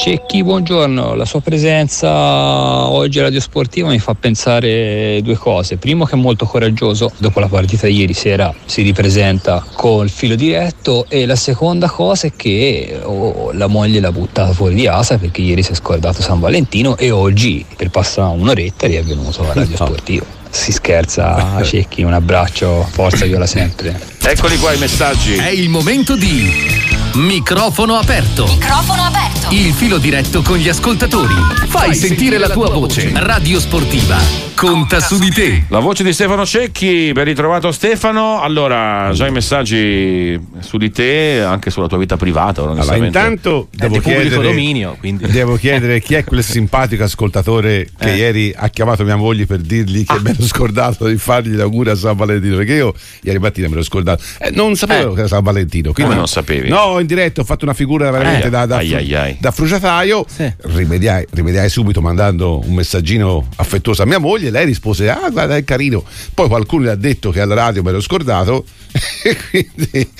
Cecchi, buongiorno. La sua presenza oggi a Radio Sportiva mi fa pensare due cose. Primo che è molto coraggioso, dopo la partita di ieri sera si ripresenta col filo diretto e la seconda cosa è che oh, la moglie l'ha buttata fuori di casa perché ieri si è scordato San Valentino e oggi per passare un'oretta è venuto a Radio Sportiva. Si scherza, Cecchi, un abbraccio, forza viola sempre. Eccoli qua i messaggi. È il momento di microfono aperto. Microfono aperto. Il filo diretto con gli ascoltatori. Fai sentire la tua voce. Radio Sportiva. Conta su di te. La voce di Stefano Cecchi, ben ritrovato Stefano. Allora, già i messaggi su di te, anche sulla tua vita privata. Allora, intanto devo chiedere, dominio, quindi. devo chiedere chi è quel simpatico ascoltatore che Eh. ieri ha chiamato mia moglie per dirgli che mi ero scordato di fargli gli auguri a San Valentino. Perché io ieri mattina mi ero scordato. Eh, non sapevo Eh. che era San Valentino. quindi- Come non sapevi? No, in diretta ho fatto una figura veramente Eh, da, da, ai, ai, ai. da fruciataio. Sì. Rimediai, rimediai subito mandando un messaggino affettuoso a mia moglie. Lei rispose: Ah, guarda, è carino. Poi qualcuno le ha detto che alla radio me l'ero scordato. e quindi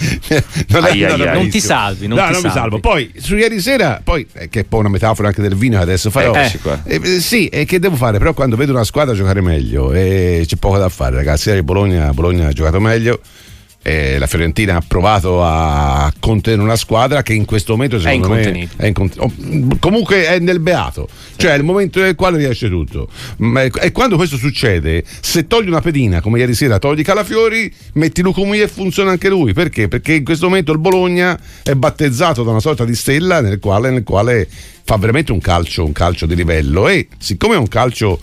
non, è Ai, ai, ai. Non ti salvi, non no, ti non mi salvi. salvo. Poi su ieri sera, poi eh, che è poi una metafora anche del vino che adesso farò. Eccoci qua. Eh, eh, sì, e che devo fare? Però quando vedo una squadra giocare meglio, e c'è poco da fare, ragazzi. Ieri Bologna, Bologna ha giocato meglio. E la Fiorentina ha provato a contenere una squadra che in questo momento secondo me incontenibile. è incont- oh, comunque è nel beato. Cioè è il momento nel quale riesce tutto. Ma- e quando questo succede se togli una pedina come ieri sera togli Calafiori metti Lucumia e funziona anche lui. Perché? perché in questo momento il Bologna è battezzato da una sorta di stella nel quale, nel quale fa veramente un calcio un calcio di livello. E siccome è un calcio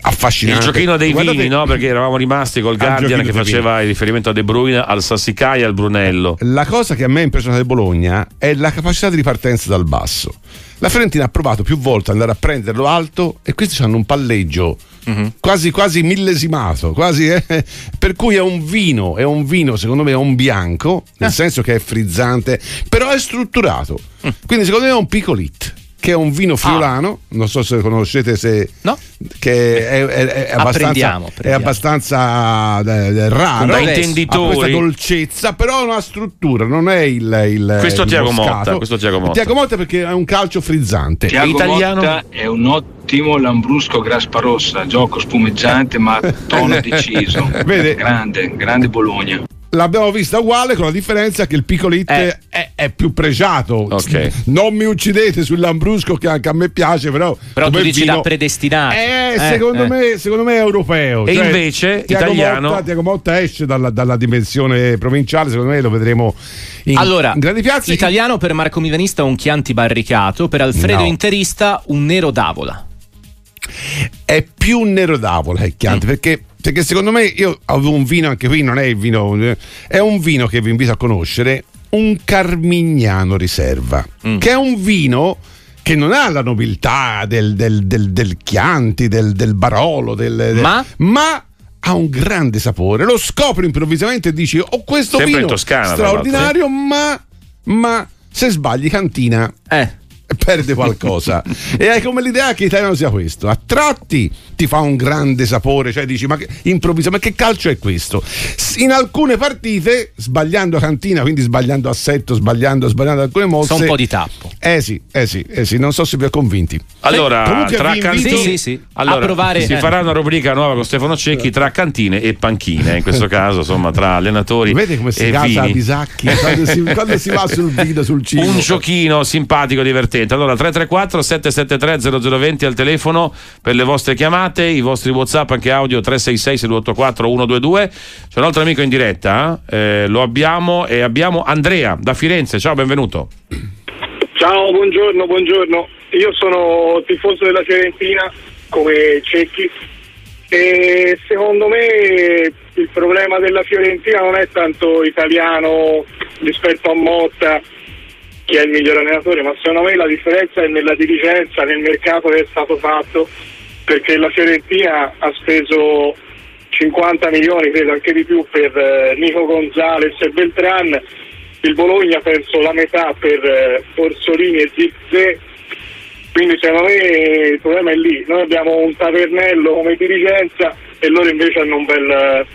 Il affascinante giochino dei Guardate- vini, no? Perché eravamo rimasti col Guardian che faceva il riferimento a De Bruyne, al Sassicai e al Brunello. La cosa che a me ha impressionato del Bologna è la capacità di ripartenza dal basso. La Fiorentina ha provato più volte ad andare a prenderlo alto e questi hanno un palleggio quasi, quasi millesimato, quasi, eh, per cui è un vino, è un vino, secondo me è un bianco, nel senso che è frizzante, però è strutturato. Quindi secondo me è un picolit. Che è un vino friulano, non so se conoscete se. No. Che è, è- è abbastanza, Apprendiamo, è apprendiamo. abbastanza eh, eh, raro. Da Ha questa intenditori. dolcezza, però ha una struttura, non è il. il Questo il Tiago moscato. Motta, questo Tiago Motta. Tiago Motta perché è un calcio frizzante. Tiago italiano? Motta è un ottimo lambrusco graspa rossa, gioco spumeggiante ma tono deciso. Vede? Grande, grande Bologna. L'abbiamo vista uguale con la differenza che il picolit Eh. è, è più pregiato. Ok. Non mi uccidete sul lambrusco che anche a me piace, però. Però tu dici da predestinato. Eh, Eh, secondo, eh. Me, secondo me è europeo. E Cioè, invece, Tiago italiano? Motta, Tiago Motta esce dalla, dalla dimensione provinciale, secondo me lo vedremo in, Allora, in grandi piazze. italiano per Marco Milanista un Chianti barricato, per Alfredo No. Interista un nero d'avola. è più un nero d'avola il Chianti Mm. perché, perché secondo me io avevo un vino anche qui non è il vino eh, è un vino che vi invito a conoscere un Carmignano Riserva Mm. che è un vino che non ha la nobiltà del, del- del- del Chianti del, del Barolo Ma? ma ha un grande sapore lo scopri improvvisamente e dici ho questo Sempre in vino Toscana, straordinario ma, ma se sbagli cantina Eh. perde qualcosa e hai come l'idea che l'italiano sia questo a tratti ti fa un grande sapore cioè dici ma che, improvvisa ma che calcio è questo in alcune partite sbagliando cantina quindi sbagliando assetto sbagliando sbagliando alcune mosse Sa un po' di tappo. eh sì eh sì eh sì non so se vi ho convinti Allora, Comunque tra cantine, Sì, sì, sì. Allora, provare- si farà una rubrica nuova con Stefano Cecchi tra cantine e panchine, in questo caso, insomma, tra allenatori vedi come si e casa a bisacchi quando si, quando si va sul vino sul cibo Un giochino simpatico, divertente. Allora, 334 773 0020 al telefono per le vostre chiamate, i vostri WhatsApp anche audio 366 6284 122. C'è un altro amico in diretta, eh, lo abbiamo e abbiamo Andrea da Firenze. Ciao, benvenuto. Ciao, buongiorno, buongiorno. Io sono tifoso della Fiorentina come Cecchi e secondo me il problema della Fiorentina non è tanto italiano rispetto a Motta che è il miglior allenatore, ma secondo me la differenza è nella dirigenza, nel mercato che è stato fatto, perché la Fiorentina ha speso 50 milioni, credo anche di più, per eh, Nico Gonzalez e Beltran, il Bologna penso la metà per eh, Orsolini e Zizze, quindi secondo me il problema è lì, noi abbiamo un tavernello come dirigenza e loro invece hanno un bel,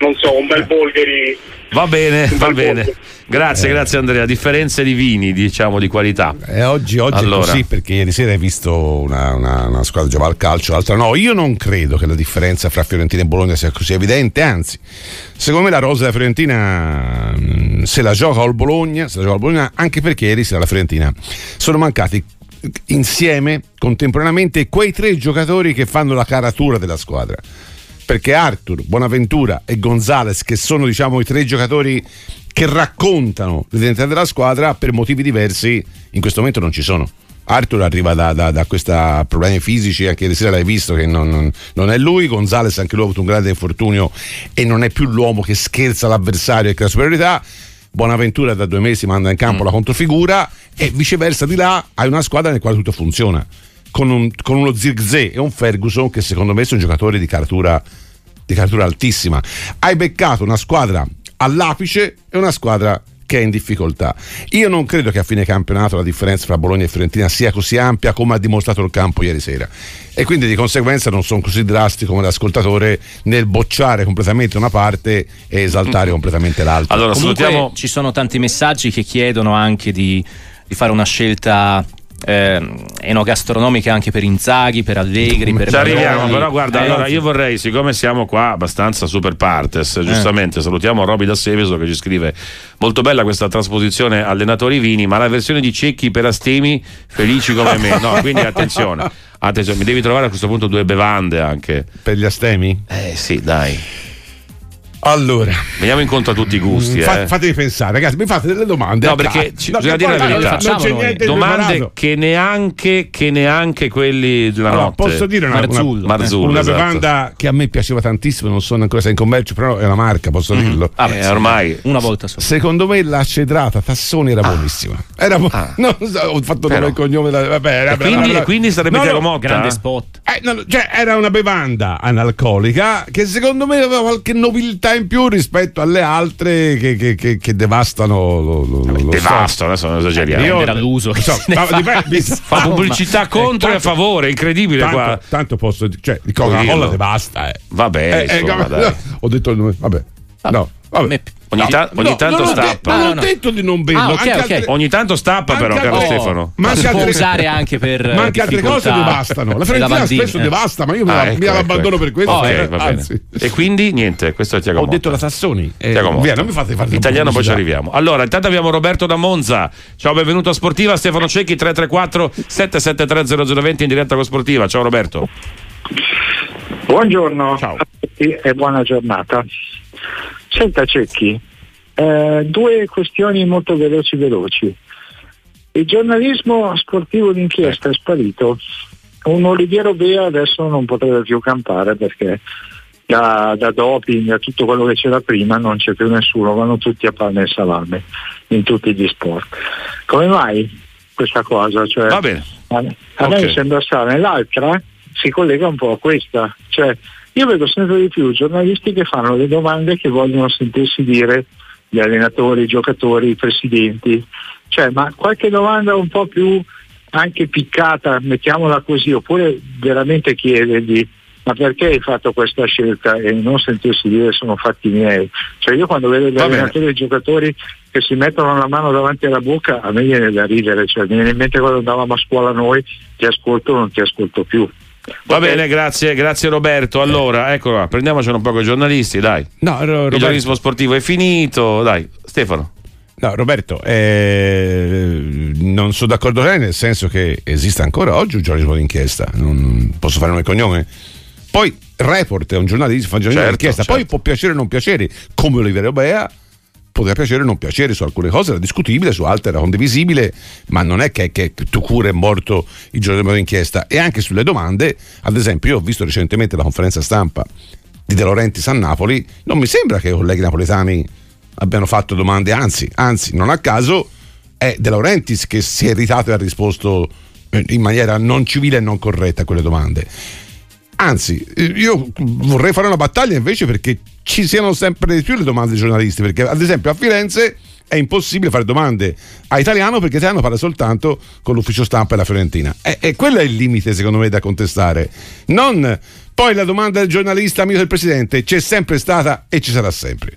non so, un bel Bolgheri. Va bene, va bene. Bolgheri. Grazie, grazie Andrea. Differenze di vini, diciamo, di qualità. Eh, oggi oggi Allora. è così perché ieri sera hai visto una, una- una squadra giocare al calcio, l'altra no. Io non credo che la differenza fra Fiorentina e Bologna sia così evidente, anzi, secondo me la rosa della Fiorentina mh, se la gioca al Bologna, se la gioca al Bologna, anche perché ieri sera la Fiorentina sono mancati insieme, contemporaneamente, quei tre giocatori che fanno la caratura della squadra. Perché Arthur, Bonaventura e Gonzales, che sono diciamo i tre giocatori che raccontano l'identità della squadra, per motivi diversi in questo momento non ci sono. Arthur arriva da, da, da questi problemi fisici, anche ieri sera l'hai visto che non, non- non è lui, Gonzales anche lui ha avuto un grande infortunio e non è più l'uomo che scherza l'avversario e crea superiorità. Bonaventura da due mesi manda in campo la controfigura e viceversa di là hai una squadra nel quale tutto funziona. Con, un- con uno Zirkzee e un Ferguson che secondo me sono giocatori di caratura, di caratura altissima. Hai beccato una squadra all'apice e una squadra che è in difficoltà. Io non credo che a fine campionato la differenza tra Bologna e Fiorentina sia così ampia come ha dimostrato il campo ieri sera. E quindi di conseguenza non sono così drastico come l'ascoltatore nel bocciare completamente una parte e esaltare completamente l'altra. Allora, Comunque salutiamo. ci sono tanti messaggi che chiedono anche di, di fare una scelta ehm, enogastronomica anche per Inzaghi, per Allegri, per Ci arriviamo, però guarda, Eh, allora io vorrei, siccome siamo qua abbastanza super partes, Eh. giustamente salutiamo Roby da Seveso che ci scrive molto bella questa trasposizione allenatori vini, ma la versione di Cecchi per Astemi felici come me. No, quindi attenzione. Attenzione, mi devi trovare a questo punto due bevande anche. Per gli astemi? Eh sì, dai. Allora, Veniamo incontro a tutti i gusti. fa- eh. fatemi pensare, ragazzi, mi fate delle domande. No, perché ci- No, bisogna dire la verità. Non c'è niente di Domande preparato. che neanche, che neanche quelli della Allora, notte. posso dire una, Marzullo. una, Marzullo, una esatto. bevanda che a me piaceva tantissimo, non sono ancora se è in commercio, però è una marca, posso dirlo. Ah, beh, ormai. Una volta solo. Secondo me la cedrata Tassoni era buonissima. Era bu- Ah. non so, ho fatto Però. nome e cognome. da- Vabbè, era E quindi, era- quindi sarebbe No? Grande spot. eh, no, cioè, era una bevanda analcolica che secondo me aveva qualche nobiltà in più rispetto alle altre che, che- che- che devastano lo, lo, lo- lo Devasto, adesso non esageriamo. Io- Era l'uso so, fa. Insomma. Fa pubblicità contro e a favore, incredibile Tanto, qua. tanto posso dire, cioè, Coca-Cola basta. Eh. Vabbè, Eh, eh, insomma, dai. ho detto il nome, vabbè. No, vabbè. Me- Ogni, No, ta- ogni no, tanto stappa. detto- non No, ho detto di non berlo. Ah, ok, anche ok. altre- Ogni tanto stappa, però, caro altre- Stefano. Ma si anche può altre- usare anche per ma anche altre cose devastano. La Fiorentina spesso eh. devasta, ma io mi, Ah, mi ecco, abbandono ecco. per questo. Ok, eh. E quindi niente, questo è Tiago Ho Motta. detto la Sassoni. Eh, Tiago Motta. via, non mi fate fare Italiano, poi ci arriviamo. Allora, intanto abbiamo Roberto da Monza. Ciao, benvenuto a Sportiva. Stefano Cecchi 334 773 0020 in diretta con Sportiva. Ciao Roberto. Buongiorno Ciao. a tutti e buona giornata. Senta Cecchi, eh, due questioni molto veloci veloci. Il giornalismo sportivo d'inchiesta è sparito. Un Oliviero Bea adesso non potrebbe più campare perché da, da doping a tutto quello che c'era prima non c'è più nessuno, vanno tutti a pane e salame in tutti gli sport. Come mai questa cosa? Cioè, Va bene. a, a me Ok. mi sembra strano. E l'altra si collega un po' a questa. Cioè, io vedo sempre di più giornalisti che fanno le domande che vogliono sentirsi dire gli allenatori, i giocatori, i presidenti. Cioè, ma qualche domanda un po' più anche piccata, mettiamola così, oppure veramente chiedergli ma perché hai fatto questa scelta e non sentirsi dire sono fatti miei. Cioè io quando vedo gli Va allenatori e i giocatori che si mettono la mano davanti alla bocca, a me viene da ridere, cioè mi viene in mente quando andavamo a scuola noi, ti ascolto o non ti ascolto più. Va Ok? bene, grazie, grazie Roberto. Allora, ecco qua, prendiamocelo un po' con i giornalisti, dai. No, Ro- Il Roberto, giornalismo sportivo è finito, dai. Stefano. no, Roberto eh, non sono d'accordo con lei nel senso che esiste ancora oggi un giornalismo d'inchiesta. Non posso fare nome e cognome. Poi Report è un giornalista, fa un giornalismo Certo, d'inchiesta. Poi certo. può piacere o non piacere, come Oliviero Bea. Poteva piacere o non piacere su alcune cose, era discutibile, su altre era condivisibile, ma non è che, che tu cura è morto il giornalismo d'inchiesta. E anche sulle domande, ad esempio, io ho visto recentemente la conferenza stampa di De Laurentiis a Napoli, non mi sembra che i colleghi napoletani abbiano fatto domande, anzi, anzi, non a caso è De Laurentiis che si è irritato e ha risposto eh, in maniera non civile e non corretta a quelle domande. Anzi, eh, io vorrei fare una battaglia invece perché ci siano sempre più le domande dei giornalisti, perché ad esempio a Firenze è impossibile fare domande a italiano perché italiano parla soltanto con l'ufficio stampa e la Fiorentina. E, e quello è il limite, secondo me, da contestare. Non poi la domanda del giornalista amico del presidente c'è sempre stata e ci sarà sempre.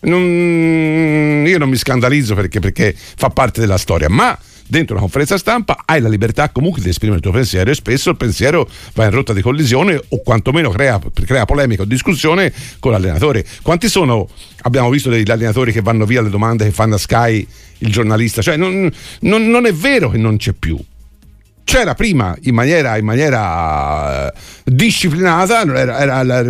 Non- io non mi scandalizzo perché, perché fa parte della storia, ma dentro una conferenza stampa hai la libertà comunque di esprimere il tuo pensiero e spesso il pensiero va in rotta di collisione o quantomeno crea, crea polemica o discussione con l'allenatore. Quanti sono, abbiamo visto degli allenatori che vanno via alle domande che fanno a Sky il giornalista? Cioè non, non- non è vero che non c'è più. C'era prima in maniera, in maniera eh, disciplinata era- era-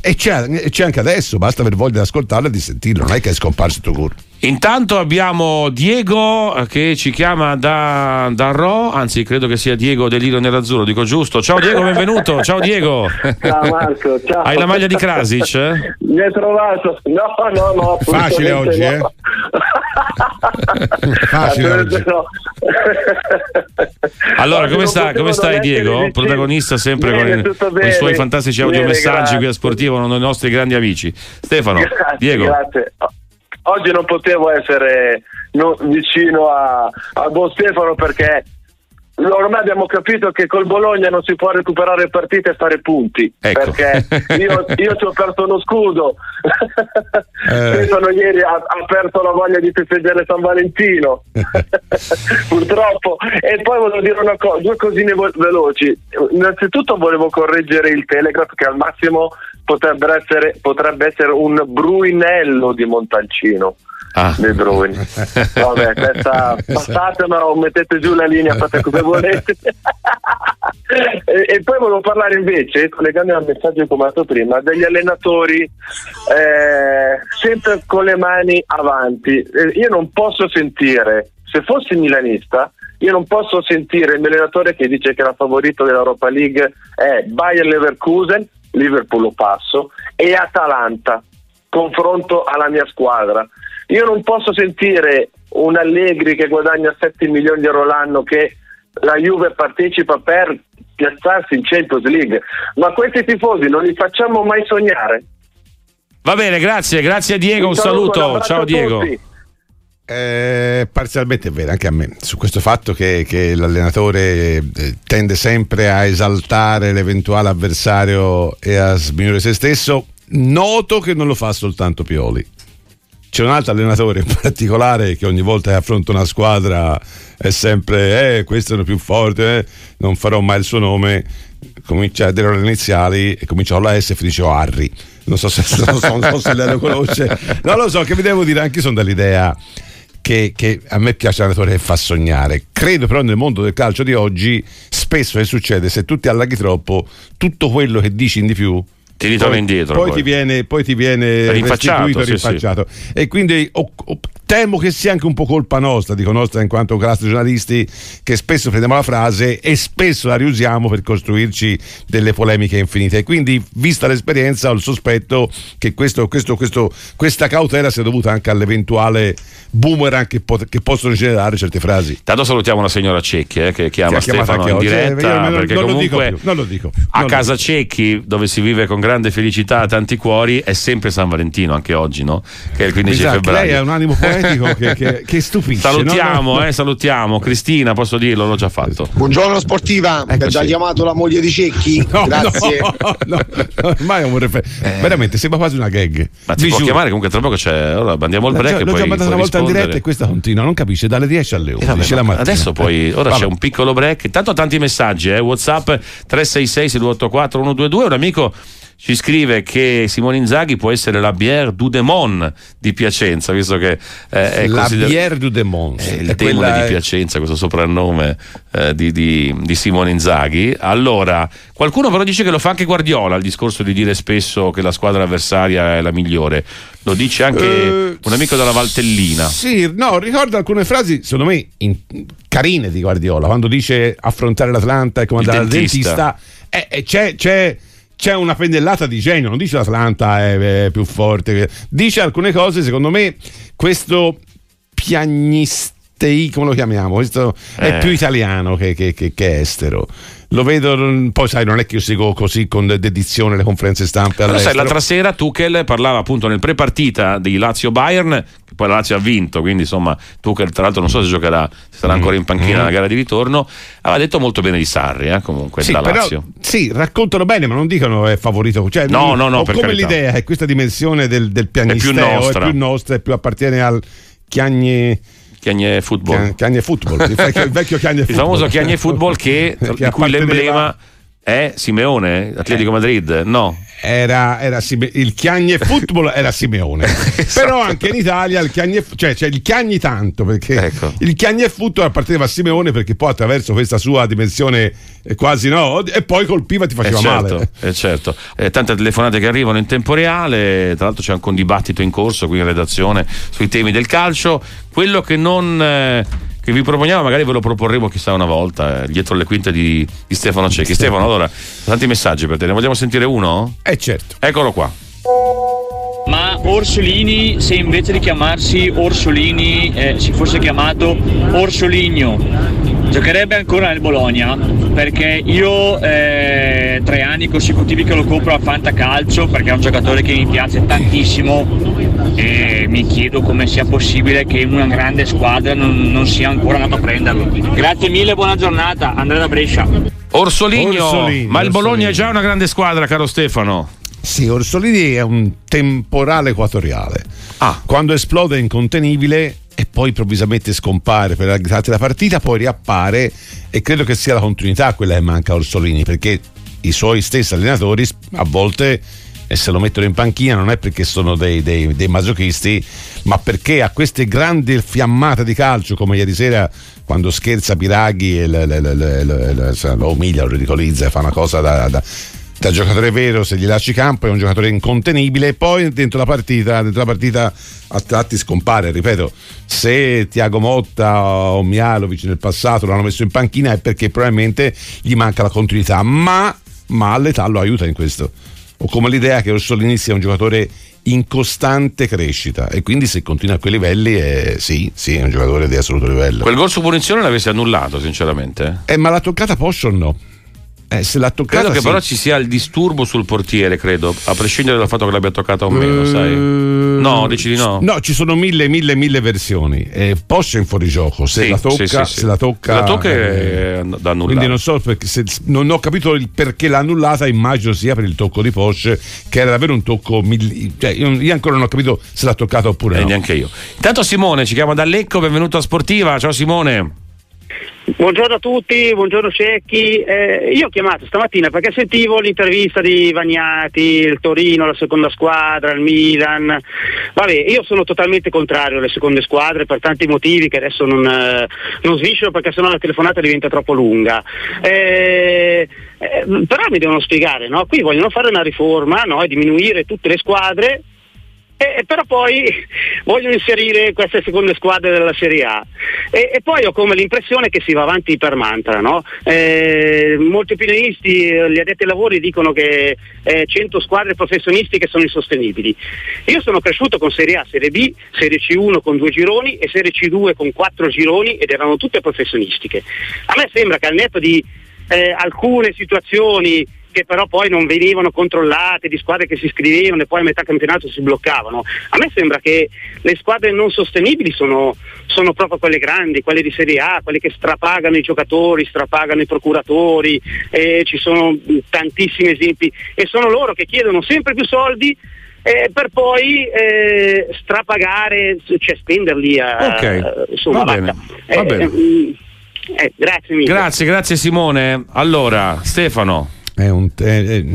e c'è, c'è anche adesso, basta aver voglia di ascoltarlo e di sentirlo, non è che è scomparso tu cur. Intanto abbiamo Diego eh, che ci chiama da, da Ro, anzi credo che sia Diego dell'Iro Nerazzurro, dico giusto. Ciao Diego, benvenuto. Ciao Diego. Ciao Marco, ciao. Hai la maglia di Krasic? eh? Mi hai trovato? No, no, no. Facile oggi, no. Facile Assolutamente oggi. no. Allora, come, sta, come stai Diego? Protagonista sempre Bene, con, con i suoi fantastici audiomessaggi qui a Sportivo, uno dei nostri grandi amici. Stefano, Grazie, Diego. grazie. Oggi non potevo essere no- vicino a, a buon Stefano perché ormai abbiamo capito che col Bologna non si può recuperare partite e fare punti. Ecco. perché io, io ci ho perso uno scudo. Eh. Stefano ieri ha, ha perso la voglia di festeggiare San Valentino. Purtroppo. E poi volevo dire una cosa due cosine vo- veloci. Innanzitutto volevo correggere il Telegraph che al massimo potrebbe essere, potrebbe essere un bruinello di Montalcino. Ah. dei Bruin vabbè questa passatemela o mettete giù la linea fate come volete. E, e poi volevo parlare invece collegando al messaggio che ho mandato prima degli allenatori eh, sempre con le mani avanti. Eh, io non posso sentire se fossi milanista io non posso sentire il mio allenatore che dice che la favorito dell'Europa League è Bayer Leverkusen Liverpool lo passo e Atalanta confronto alla mia squadra io non posso sentire un Allegri che guadagna 7 milioni di euro l'anno che la Juve partecipa per piazzarsi in Champions League ma questi tifosi non li facciamo mai sognare Va bene, grazie, grazie a Diego, un Un saluto, saluto. Ciao Diego. tutti. Eh, parzialmente è vero anche a me su questo fatto che, che l'allenatore eh, tende sempre a esaltare l'eventuale avversario e a sminuire se stesso noto che non lo fa soltanto Pioli. C'è un altro allenatore in particolare che ogni volta che affronta una squadra è sempre eh, questo è più forte eh, non farò mai il suo nome. Comincia a dire le iniziali e comincia con la S e finisce con Harry. Non so se, non so, non so se lei lo conosce. Non lo so che vi devo dire anche io sono dell'idea che, che a me piace l'allenatore che fa sognare. Credo però nel mondo del calcio di oggi spesso che succede se tu ti allaghi troppo, tutto quello che dici in di più Ti ritorna poi, indietro. Poi, poi. ti viene, poi ti viene Rinfacciato, sì, rinfacciato. E quindi o- o- temo che sia anche un po' colpa nostra, dico nostra in quanto classe giornalisti, che spesso prendiamo la frase e spesso la riusiamo per costruirci delle polemiche infinite. E quindi, vista l'esperienza, ho il sospetto che questo- questo- questo- questa cautela sia dovuta anche all'eventuale boomerang che, pot- che possono generare certe frasi. Tanto salutiamo la signora Cecchi eh, che chiama Che Stefano in oggi. Eh, diretta non- perché non lo dico comunque più, non più, a casa. Cecchi dove si vive con grande felicità tanti cuori è sempre San Valentino anche oggi no? che è il 15 Esatto, febbraio lei ha un animo poetico che, che- che stupisce. salutiamo no? Eh, salutiamo Cristina posso dirlo l'ho già fatto Buongiorno sportiva, Eccoci. per già chiamato la moglie di Cecchi. No, Grazie. no, no, ormai è un refer- veramente sembra quasi una gag. Eh. ma ti Vi può giuro. chiamare comunque tra poco c'è ora andiamo al L'ho break l'ho poi già mandato puoi una volta in rispondere. diretta e questa continua, non capisce dalle 10 alle 11. Eh, vabbè, adesso poi ora Vabbè. c'è un piccolo break. Intanto tanti messaggi, eh? WhatsApp 366 6284 122. Un amico ci scrive che Simone Inzaghi può essere la bière du Demon di Piacenza, visto che eh, è La consider- Bière du Demons. è il È demone quella- di Piacenza, questo soprannome eh, di, di- di Simone Inzaghi. Allora, qualcuno però dice che lo fa anche Guardiola, il discorso di dire spesso che la squadra avversaria è la migliore. Lo dice anche Eh, un amico della Valtellina. Sì, no, ricordo alcune frasi, secondo me, in- carine di Guardiola, quando dice affrontare l'Atlanta e come Il dentista. dentista. eh, eh, c'è, c'è- c'è una pennellata di genio, non dice l'Atlanta è, è più forte, dice alcune cose, secondo me, questo piagnistei, come lo chiamiamo? Questo Eh. è più italiano che, che- che- che estero. Lo vedo, poi sai, non è che io seguo così con dedizione le conferenze stampa Però sai, all'estero. l'altra sera Tuchel parlava appunto nel pre-partita di Lazio-Bayern, poi la Lazio ha vinto, quindi insomma Tuchel tra l'altro non so se giocherà, se sarà ancora in panchina Mm. nella gara di ritorno, aveva detto molto bene di Sarri, eh, comunque Sì, però, Lazio. sì, raccontano bene, ma non dicono è favorito. Cioè, No, no, no, come carità. l'idea che questa dimensione del, del pianisteo nostra. è più nostra, è più appartiene al chiagne. Chiagne Football. Chiagne, chiagne football, il vecchio, il chiagne Il football. famoso Chiagne Football che, di cui l'emblema è Simeone, Atletico Madrid, no? Era, era Sime- il Chiagne Football era Simeone, Esatto. però anche in Italia il Chiagne, cioè, cioè il Chiagni tanto perché Ecco. il Chiagne Football apparteneva a Simeone perché poi attraverso questa sua dimensione eh, quasi no, e poi colpiva e ti Eh faceva certo, male. eh certo. Eh, tante telefonate che arrivano in tempo reale, tra l'altro c'è anche un dibattito in corso qui in redazione sui temi del calcio. Quello che non eh, che vi proponiamo, magari ve lo proporremo chissà una volta, eh, dietro le quinte di, di Stefano Cecchi. Stefano, allora, tanti messaggi per te, ne vogliamo sentire uno? Eh certo. Eccolo qua. Ma Orsolini, se invece di chiamarsi Orsolini eh, si fosse chiamato Orsoligno, giocherebbe ancora nel Bologna? Perché io eh, tre anni consecutivi che lo compro a Fantacalcio perché è un giocatore che mi piace tantissimo e mi chiedo come sia possibile che una grande squadra non, non sia ancora andato a prenderlo. Grazie mille, buona giornata, Andrea da Brescia. Orsoligno, Orsolini, ma il Bologna Orsolini. è già una grande squadra, caro Stefano. Sì, Orsolini è un temporale equatoriale. Ah. Quando esplode è incontenibile e poi improvvisamente scompare per la della partita, poi riappare e credo che sia la continuità quella che manca a Orsolini perché i suoi stessi allenatori a volte e se lo mettono in panchina non è perché sono dei, dei- dei masochisti, ma perché a queste grandi fiammate di calcio come ieri sera quando scherza Piraghi e lo umilia, lo ridicolizza e fa una cosa da- da, da giocatore vero se gli lasci campo è un giocatore incontenibile e poi dentro la partita dentro la partita a tratti scompare ripeto se Tiago Motta o Mialovic nel passato l'hanno messo in panchina è perché probabilmente gli manca la continuità ma, ma l'età lo aiuta in questo ho come l'idea che Orsolini sia un giocatore in costante crescita e quindi se continua a quei livelli è, sì, sì, è un giocatore di assoluto livello Quel gol su punizione l'avessi annullato, sinceramente. eh, ma l'ha toccata Posch o no? Eh, se l'ha toccata Credo che sì. però ci sia il disturbo sul portiere, credo, a prescindere dal fatto che l'abbia toccata o meno, sai. No, dici di no? No, ci sono mille, mille, mille versioni. Eh, Porsche è in fuorigioco. Se Sì, la tocca, sì, sì, se la tocca. Se la tocca eh, da annullare. Quindi non so perché, se- non ho capito il perché l'ha annullata, immagino sia per il tocco di Porsche, che era davvero un tocco. milli- cioè, io, io ancora non ho capito se l'ha toccata oppure Eh, no. neanche io. Intanto Simone ci chiama da Lecco, benvenuto a Sportiva. Ciao Simone. Buongiorno a tutti, buongiorno Cecchi. Eh, io ho chiamato stamattina perché sentivo l'intervista di Vagnati, il Torino, la seconda squadra, il Milan. Vabbè, io sono totalmente contrario alle seconde squadre per tanti motivi che adesso non, eh, non sviscero perché sennò la telefonata diventa troppo lunga. Eh, eh, però mi devono spiegare, no? Qui vogliono fare una riforma no? e diminuire tutte le squadre eh, però poi vogliono inserire queste seconde squadre della Serie A. E, e poi ho come l'impressione che si va avanti per mantra no? Eh, molti opinionisti gli addetti ai lavori dicono che eh, 100 squadre professionistiche sono insostenibili. Io sono cresciuto con Serie A, Serie B Serie C1 con due gironi e Serie C2 con quattro gironi ed erano tutte professionistiche. A me sembra che al netto di eh, alcune situazioni che però poi non venivano controllate, di squadre che si iscrivevano e poi a metà campionato si bloccavano. A me sembra che le squadre non sostenibili sono, sono proprio quelle grandi, quelle di Serie A, quelle che strapagano i giocatori, strapagano i procuratori, eh, ci sono tantissimi esempi e sono loro che chiedono sempre più soldi eh, per poi eh, strapagare, cioè spenderli a, Ok, insomma, va bene, va Eh, bene. mm, eh, grazie mille. Grazie, grazie Simone. Allora, Stefano. È un- è- è-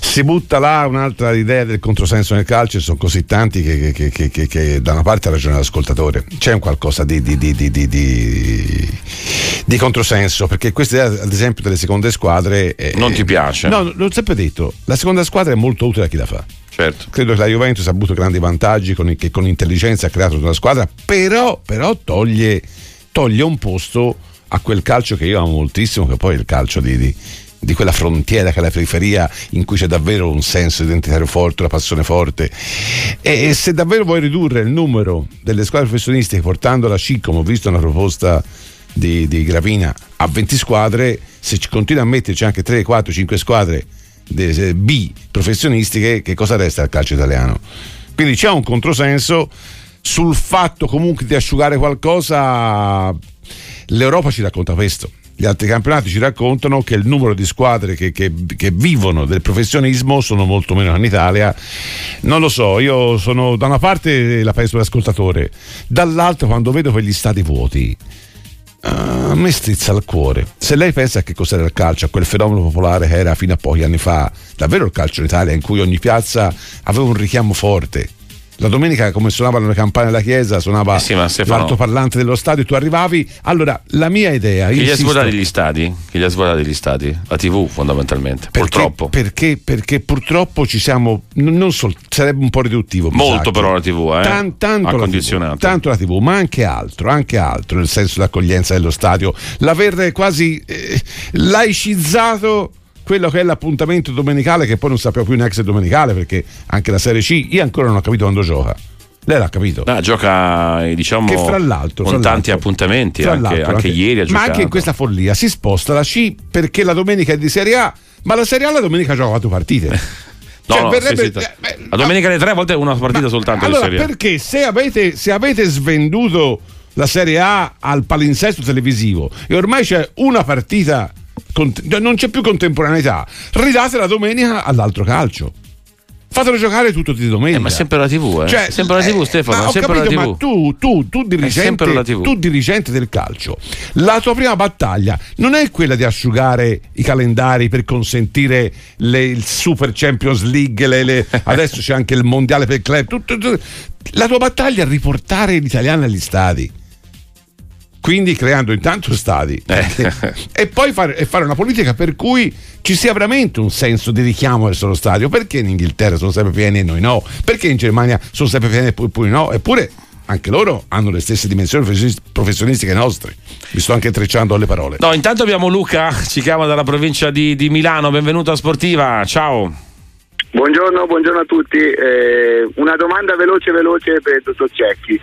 si butta là un'altra idea del controsenso nel calcio, sono così tanti che, che- che- che- da una parte ha ragione l'ascoltatore, c'è un qualcosa di, di- di- di- di- di- di controsenso, perché questa idea ad esempio delle seconde squadre... eh, Non ti piace? No, l'ho sempre detto, la seconda squadra è molto utile a chi la fa. Certo. Credo che la Juventus ha avuto grandi vantaggi con, che con intelligenza ha creato una squadra, però, però toglie, toglie un posto a quel calcio che io amo moltissimo, che poi è il calcio di, di- quella frontiera che è la periferia in cui c'è davvero un senso identitario forte, una passione forte. E, e se davvero vuoi ridurre il numero delle squadre professionistiche portando la C, come ho visto una proposta di, di Gravina, a 20 squadre, se ci continua a metterci anche 3, 4, 5 squadre de- B professionistiche, che cosa resta al calcio italiano? Quindi c'è un controsenso sul fatto comunque di asciugare qualcosa, l'Europa ci racconta questo. Gli altri campionati ci raccontano che il numero di squadre che, che- che vivono del professionismo sono molto meno in Italia. Non lo so, io sono da una parte la penso l'ascoltatore, dall'altra quando vedo quegli stati vuoti. a me strizza il cuore. Se lei pensa a che cos'era il calcio, a quel fenomeno popolare che era fino a pochi anni fa, davvero il calcio in Italia in cui ogni piazza aveva un richiamo forte. La domenica, come suonavano le campane della chiesa, suonava Eh sì, l'altoparlante dello stadio, tu arrivavi. Allora, la mia idea. Chi li ha insisto, svuotati gli stadi? Chi li ha svuotati gli stadi? La TV fondamentalmente, purtroppo. Perché, perché purtroppo ci siamo. Non sol- sarebbe un po' riduttivo. Molto però la TV, eh? Tan- tanto, ha la. TV, tanto la TV, ma anche altro, anche altro, nel senso dell'accoglienza dello stadio, l'aver quasi eh, laicizzato quello che è l'appuntamento domenicale, che poi non sappiamo più neanche se è domenicale, perché anche la Serie C, io ancora non ho capito quando gioca. Lei l'ha capito. Ah, gioca eh, diciamo Che fra l'altro, con fra tanti l'altro, appuntamenti, anche, l'altro, anche ieri ha Ma giocato. anche in questa follia si sposta la C perché la domenica è di Serie A, ma la Serie A la domenica gioca quattro partite. No, Cioè, no, verrebbe- sì, sì, t- la domenica alle tre a volte è una partita soltanto Allora, di Serie A. perché se avete, se avete svenduto la Serie A al palinsesto televisivo e ormai c'è una partita, non c'è più contemporaneità, ridate la domenica all'altro calcio. Fatelo giocare tutto di domenica. Eh, ma sempre la TV, eh. Cioè, sempre la TV, Stefano, ma sempre capito, la TV. ma tu, tu, tu, dirigente, sempre la TV. tu dirigente del calcio, la tua prima battaglia non è quella di asciugare i calendari per consentire le- il Super Champions League, le- le- adesso c'è anche il mondiale per club. tutto- tutto- la tua battaglia è riportare gli italiani agli stadi. Quindi creando intanto stadi Eh. e poi fare, e fare una politica per cui ci sia veramente un senso di richiamo verso lo stadio. Perché in Inghilterra sono sempre pieni e noi no? Perché in Germania sono sempre pieni e poi, poi no? Eppure anche loro hanno le stesse dimensioni professionis- professionistiche nostre. Mi sto anche trecciando le parole. No, intanto abbiamo Luca, ci chiama dalla provincia di, di Milano, benvenuto a Sportiva, ciao. Buongiorno, buongiorno a tutti. Eh, una domanda veloce veloce per il dottor Cecchi.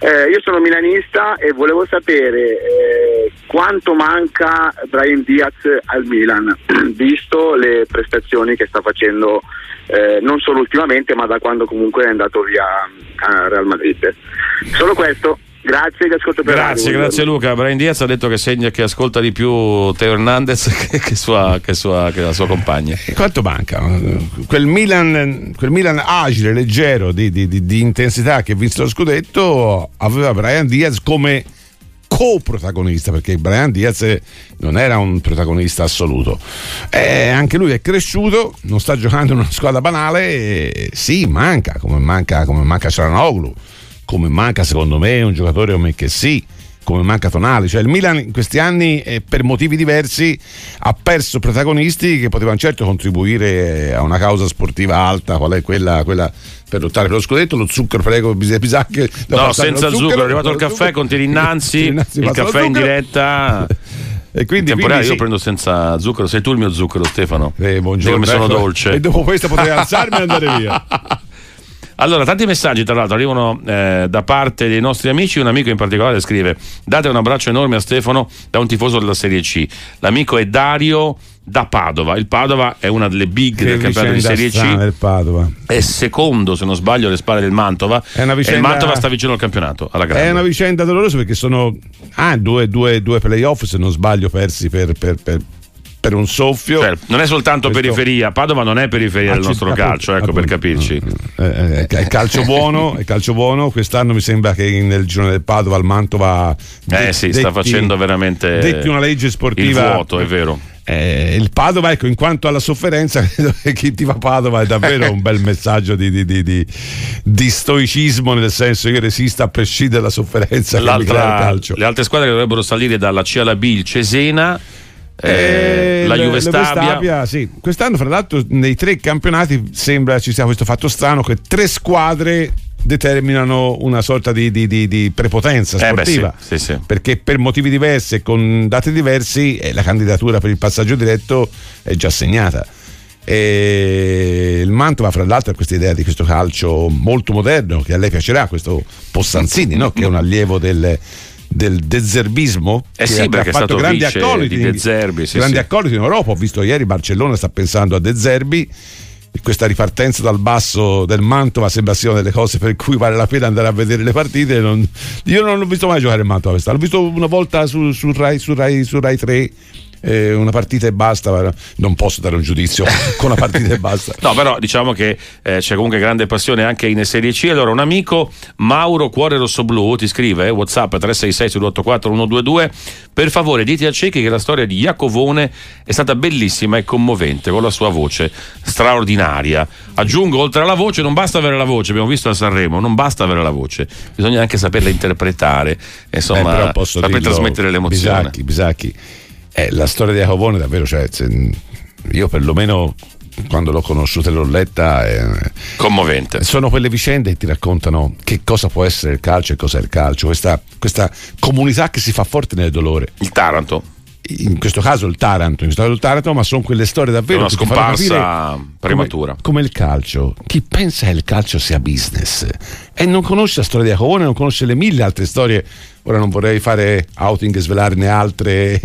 Eh, io sono milanista e volevo sapere eh, quanto manca Brian Diaz al Milan, visto le prestazioni che sta facendo eh, non solo ultimamente, ma da quando comunque è andato via a Real Madrid. Solo questo. Grazie, che ascolto per radio, Grazie, buongiorno. grazie Luca. Brian Diaz ha detto che segna che ascolta di più Teo Hernandez che, che sua, che sua- che la sua compagna. E quanto manca? Quel Milan, quel Milan agile, leggero, di, di- di- di intensità che vinse lo scudetto aveva Brian Diaz come coprotagonista perché Brian Diaz non era un protagonista assoluto Eh, anche lui è cresciuto non sta giocando in una squadra banale e sì manca come manca come manca Cialanoglu come manca secondo me un giocatore come che sì come manca Tonali, cioè il Milan in questi anni eh, per motivi diversi ha perso protagonisti che potevano certo contribuire a una causa sportiva alta, qual è quella, quella per lottare per lo scudetto, lo zucchero prego pisacche No, senza zucchero, è arrivato il caffè, contieni innanzi, innanzi, il caffè in zucchero. diretta. E quindi, quindi io sì. prendo senza zucchero, sei tu il mio zucchero Stefano. Eh, buongiorno, che sono ecco. dolce. E dopo questo potrei alzarmi e andare via. Allora, tanti messaggi tra l'altro arrivano eh, da parte dei nostri amici. Un amico in particolare scrive: Date un abbraccio enorme a Stefano da un tifoso della Serie C. L'amico è Dario da Padova. Il Padova è una delle big Che del campionato di vicenda Serie C. È secondo, se non sbaglio, alle spalle del Mantova. È una E il vicenda- Mantova sta vicino al campionato. È una vicenda dolorosa perché sono ah, due, due, due playoff, se non sbaglio, persi per, per- per- per un soffio. Cioè, non è soltanto Questo- periferia, Padova non è periferia del nostro appunto, calcio, ecco per appunto. capirci. Eh, eh, è calcio buono, è calcio buono. Quest'anno mi sembra che nel girone del Padova il Mantova Eh sì, sta facendo veramente detti una legge sportiva. il vuoto, è vero. Eh, il Padova, ecco, in quanto alla sofferenza, credo che chi ti fa Padova è davvero un bel messaggio di, di- di- di- di stoicismo, nel senso io resisto a prescindere dalla sofferenza che L'altra- calcio. le altre squadre che dovrebbero salire dalla C alla B, il Cesena, eh, Eh, la Juve Stabia. Sì. Quest'anno, fra l'altro, nei tre campionati sembra ci sia questo fatto strano che tre squadre determinano una sorta di, di- di- di prepotenza Eh beh, sportiva. sì, sì, sì. Perché per motivi diversi e con dati diversi eh, la candidatura per il passaggio diretto è già segnata. E il Mantova, fra l'altro, ha questa idea di questo calcio molto moderno che a lei piacerà, questo Possanzini, no? che è un allievo del, del dezerbismo. Eh che sì, ha perché è fatto grandi accoliti di De Zerbi, sì, grandi sì. accoliti in Europa. Ho visto ieri Barcellona sta pensando a De Zerbi questa ripartenza dal basso del Mantova sembra sia una delle cose per cui vale la pena andare a vedere le partite. Non- io non l'ho visto mai giocare il Mantova quest'anno, l'ho visto una volta su, su Rai, su, Rai, su Rai 3. Eh, una partita e basta, non posso dare un giudizio con una partita e basta. No, però diciamo che eh, c'è comunque grande passione anche in Serie C. Allora, un amico, Mauro Cuore Rosso Blu, ti scrive: eh, WhatsApp 366 sull'84 122. Per favore, dite a Cecchi che la storia di Iacovone è stata bellissima e commovente con la sua voce straordinaria. Aggiungo, oltre alla voce, non basta avere la voce, abbiamo visto a Sanremo, non basta avere la voce, bisogna anche saperla interpretare, insomma, posso saper dirlo, trasmettere l'emozione. Bisacchi, Bisacchi. Eh, la storia di Jacobone davvero, cioè, se- io perlomeno quando l'ho conosciuta e l'ho letta... eh, Commovente. Sono quelle vicende che ti raccontano che cosa può essere il calcio e cosa è il calcio, questa, questa comunità che si fa forte nel dolore. Il Taranto. In questo caso il Taranto, in questo caso il Taranto, ma sono quelle storie davvero È una scomparsa prematura. Come, come il calcio. Chi pensa che il calcio sia business e non conosce la storia di Jacobone, non conosce le mille altre storie. Ora non vorrei fare outing e svelarne altre,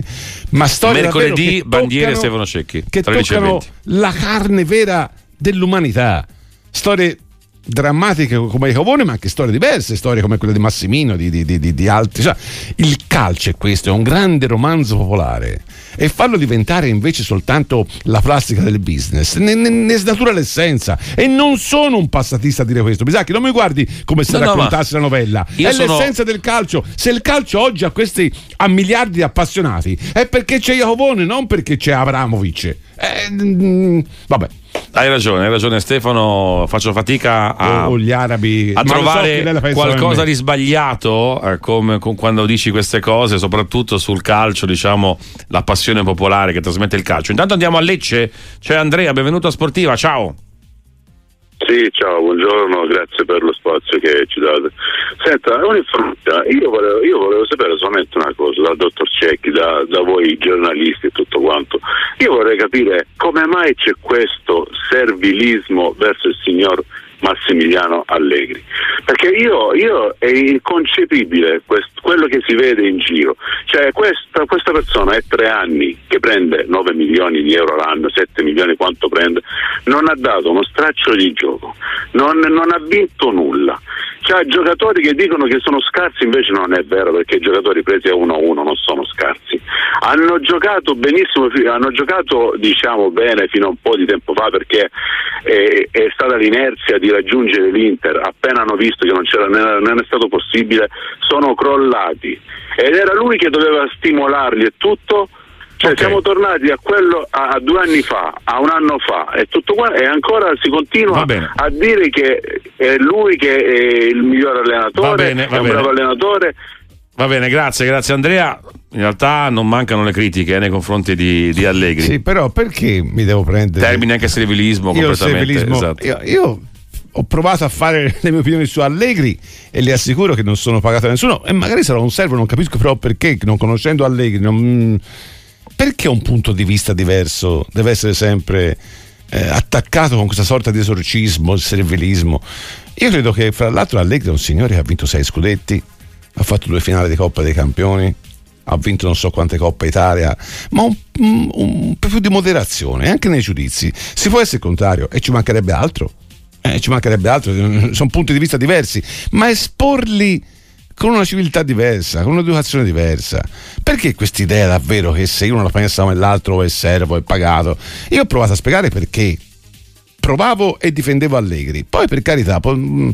ma storie Mercoledì, che bandiere toccano- Stefano Cecchi. che 13 toccano 20. la carne vera dell'umanità. Storie drammatiche come Jacobone, ma anche storie diverse, storie come quella di Massimino, di, di- di- di- di altri. Cioè, il calcio è questo, è un grande romanzo popolare. E farlo diventare invece soltanto la plastica del business ne, ne- ne snatura l'essenza. E non sono un passatista a dire questo. Bisacchi, non mi guardi come se No, no, raccontassi la novella. È sono- l'essenza del calcio. Se il calcio oggi ha questi a miliardi di appassionati, è perché c'è Jacobone, non perché c'è Abramovic. Eh, mm, vabbè. Hai ragione, hai ragione Stefano, faccio fatica a, o, o gli arabi a so trovare come qualcosa di sbagliato eh, come, con- quando dici queste cose, soprattutto sul calcio, diciamo, la passione popolare che trasmette il calcio. Intanto andiamo a Lecce, c'è Andrea, benvenuto a Sportiva, ciao. Sì, ciao, buongiorno, grazie per lo spazio che ci date. Senta, un'informazione, io volevo, io volevo sapere solamente una cosa dal dottor Cecchi, da, da voi giornalisti e tutto quanto. Io vorrei capire come mai c'è questo servilismo verso il signor Massimiliano Allegri. Perché io, io è inconcepibile quest- quello che si vede in giro. Cioè questa, questa persona è tre anni che prende 9 milioni di euro l'anno, 7 milioni quanto prende, non ha dato uno straccio di gioco, non, non ha vinto nulla. C'ha giocatori che dicono che sono scarsi, invece non è vero perché i giocatori presi a 1-1 non sono scarsi. Hanno giocato benissimo, hanno giocato diciamo bene fino a un po' di tempo fa perché è, è stata l'inerzia di raggiungere l'Inter, appena hanno visto che non, non è stato possibile, sono crollati. Ed era lui che doveva stimolarli e tutto. Cioè siamo tornati a quello a, a due anni fa, a un anno fa e tutto qua e ancora si continua bene. a dire che è lui che è il miglior allenatore, Va bene, va è un bene. bravo allenatore. Va bene, grazie, grazie Andrea. In realtà non mancano le critiche eh, nei confronti di, di Allegri. Sì, però perché mi devo prendere Termini anche servilismo io completamente. servilismo- esatto. io, io ho provato a fare le mie opinioni su Allegri e le assicuro che non sono pagato da nessuno e magari sarò un servo, non capisco però perché, non conoscendo Allegri, non- perché un punto di vista diverso deve essere sempre eh, attaccato con questa sorta di esorcismo, servilismo. Io credo che fra l'altro Allegri è un signore che ha vinto sei scudetti, ha fatto due finali di Coppa dei Campioni, ha vinto non so quante Coppe Italia, ma un, un- un po' più di moderazione anche nei giudizi. Si può essere contrario e ci mancherebbe altro. Eh, ci mancherebbe altro, sono punti di vista diversi, ma esporli con una civiltà diversa, con un'educazione diversa. Perché questa idea davvero che se uno la pensa come l'altro è servo, è pagato? Io ho provato a spiegare perché provavo e difendevo Allegri. Poi per carità, po- mh,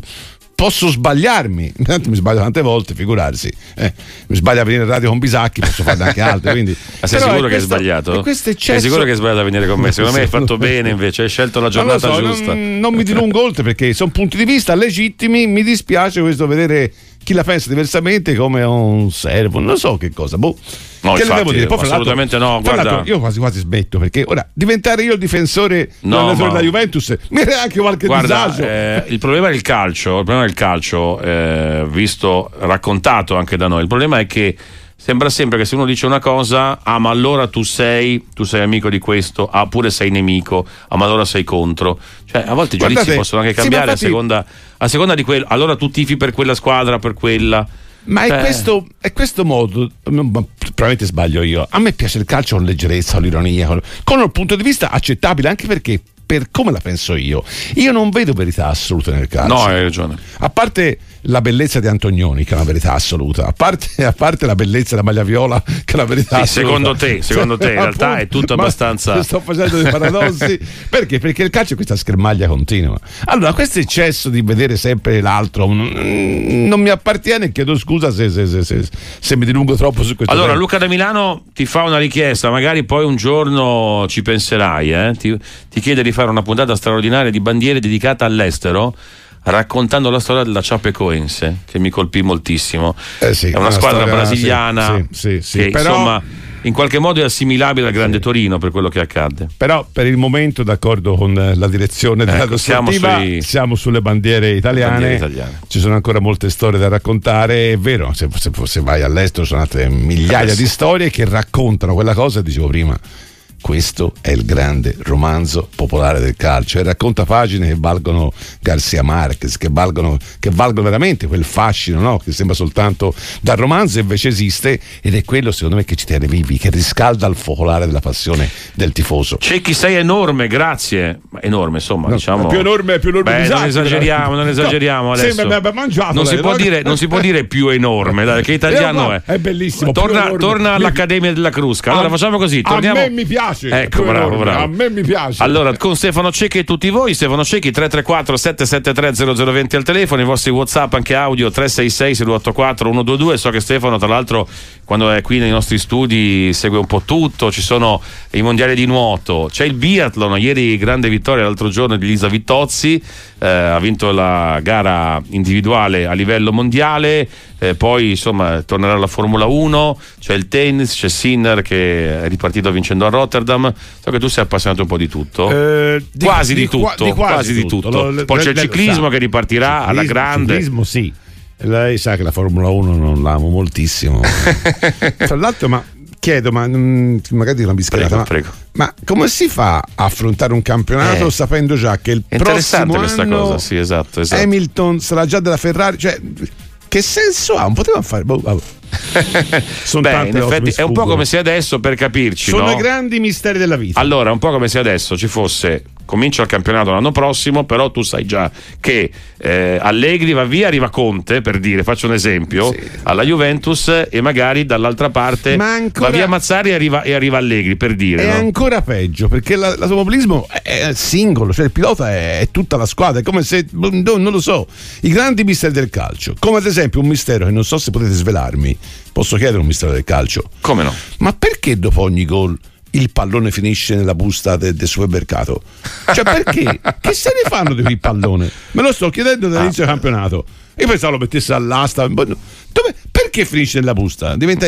posso sbagliarmi, intanto mi sbaglio tante volte, figurarsi. Eh, mi sbaglio a venire in radio con Bisacchi, posso farne anche altre. Quindi. Ma sei Però sicuro che hai sbagliato? Sei sicuro che hai sbagliato a venire con me? Secondo me hai fatto non- bene invece, hai scelto la Non giornata so, giusta. Non, non mi dilungo oltre perché sono punti di vista legittimi. Mi dispiace questo vedere chi la pensa diversamente come un servo, non so che cosa. Boh. No, che infatti, devo dire? Poi, assolutamente no, guarda- io quasi quasi smetto perché ora diventare io il difensore No, ma- della Juventus mi crea anche qualche Guarda, disagio. eh, il problema del calcio, il problema del calcio, eh, visto raccontato anche da noi, il problema è che sembra sempre che se uno dice una cosa, ah ma allora tu sei, tu sei amico di questo, ah pure sei nemico, ah ma allora sei contro. Cioè a volte i giudizi Guardate, possono anche sì, cambiare infatti- a, seconda, a seconda di quello, allora tu tifi per quella squadra, per quella. Ma è, Cioè, questo, è questo modo, probabilmente sbaglio io. A me piace il calcio con leggerezza, con l'ironia, con, un punto di vista accettabile, anche perché per come la penso io, io non vedo verità assolute nel calcio. No, hai ragione. A parte la bellezza di Antonioni, che è una verità assoluta, a parte, a parte la bellezza della maglia viola, che è una verità Sì, assoluta. secondo te, secondo te, in realtà appunto, è tutto abbastanza- Sto facendo dei paradossi. perché? Perché il calcio è questa schermaglia continua. Allora, questo eccesso di vedere sempre l'altro mm, non mi appartiene. Chiedo scusa se, se- se- se- se mi dilungo troppo su questo. Allora, tema. Luca da Milano ti fa una richiesta, magari poi un giorno ci penserai, eh? ti, ti chiede di fare una puntata straordinaria di bandiere dedicata all'estero. Raccontando la storia della Chapecoense, che mi colpì moltissimo. Eh sì, è una una squadra storia- brasiliana sì, sì, che però- insomma in qualche modo è assimilabile al Grande Torino per quello che accadde. Però per il momento, d'accordo con eh, la direzione della Ecco, siamo sui- siamo sulle bandiere italiane. bandiere italiane. Ci sono ancora molte storie da raccontare. È vero, se, se- se vai all'estero sono altre migliaia Eh, sì. di storie che raccontano quella cosa, dicevo prima. Questo è il grande romanzo popolare del calcio e racconta pagine che valgono Garcia Marquez, che valgono, che valgono veramente quel fascino no? che sembra soltanto dal romanzo, invece esiste ed è quello secondo me che ci tiene vivi, che riscalda il focolare della passione del tifoso. Cecchi sei enorme, grazie. Enorme, insomma, No, diciamo. più enorme- è più enorme Beh, non esageriamo, non esageriamo No, adesso. sembra abbia mangiato non, si lei, può dire, non si può dire più enorme, dai, che italiano Eh, no, è. è bellissimo, Torna, torna all'Accademia della Crusca. Allora A- facciamo così, torniamo. A me mi piace. Ecco, più bravo, bravo. A me mi piace. Allora, con Stefano Cecchi e tutti voi, Stefano Cecchi 334 773 0020 al telefono, i vostri WhatsApp anche audio 366 684 122. So che Stefano, tra l'altro, quando è qui nei nostri studi segue un po' tutto, ci sono i mondiali di nuoto, c'è il biathlon, ieri grande vittoria l'altro giorno di Lisa Vittozzi, eh, ha vinto la gara individuale a livello mondiale, eh, poi insomma tornerà la Formula 1, c'è il tennis, c'è Sinner che è ripartito vincendo a Rotterdam. So che tu sei appassionato un po' di tutto. Eh, di- quasi di, di qua- tutto, di quasi quasi di tutto. tutto. Lo- Poi c'è il lo ciclismo sa. che ripartirà alla Ciclismo- grande. Ciclismo sì. Lei sa che la Formula 1 non l'amo moltissimo. Tra l'altro, ma chiedo, ma mm, magari una bischerata, ma, ma come si fa a affrontare un campionato Eh. sapendo già che il prossimo questa anno cosa, sì, esatto, esatto. Hamilton sarà già della Ferrari? Cioè, che senso ha? Non poteva fare. boh, vabbè. Sono Beh, in effetti è un po' come se adesso per capirci, Sono no? i grandi misteri della vita. Allora, un po' come se adesso ci fosse comincia il campionato l'anno prossimo, però tu sai già che eh, Allegri va via, arriva Conte, per dire, faccio un esempio, alla Juventus e magari dall'altra parte ancora- va via Mazzari e arriva, e arriva Allegri, per dire. È no? ancora peggio perché la- l'automobilismo è singolo, cioè il pilota è, è tutta la squadra, è come se, no, non lo so, i grandi misteri del calcio, come ad esempio un mistero che non so se potete svelarmi, posso chiedere un mistero del calcio, Come no? ma perché dopo ogni gol il pallone finisce nella busta de- del supermercato? Cioè perché? che se ne fanno di quel pallone? Me lo sto chiedendo dall'inizio del campionato. Io pensavo lo mettesse all'asta. Dove- perché finisce nella busta? Diventa.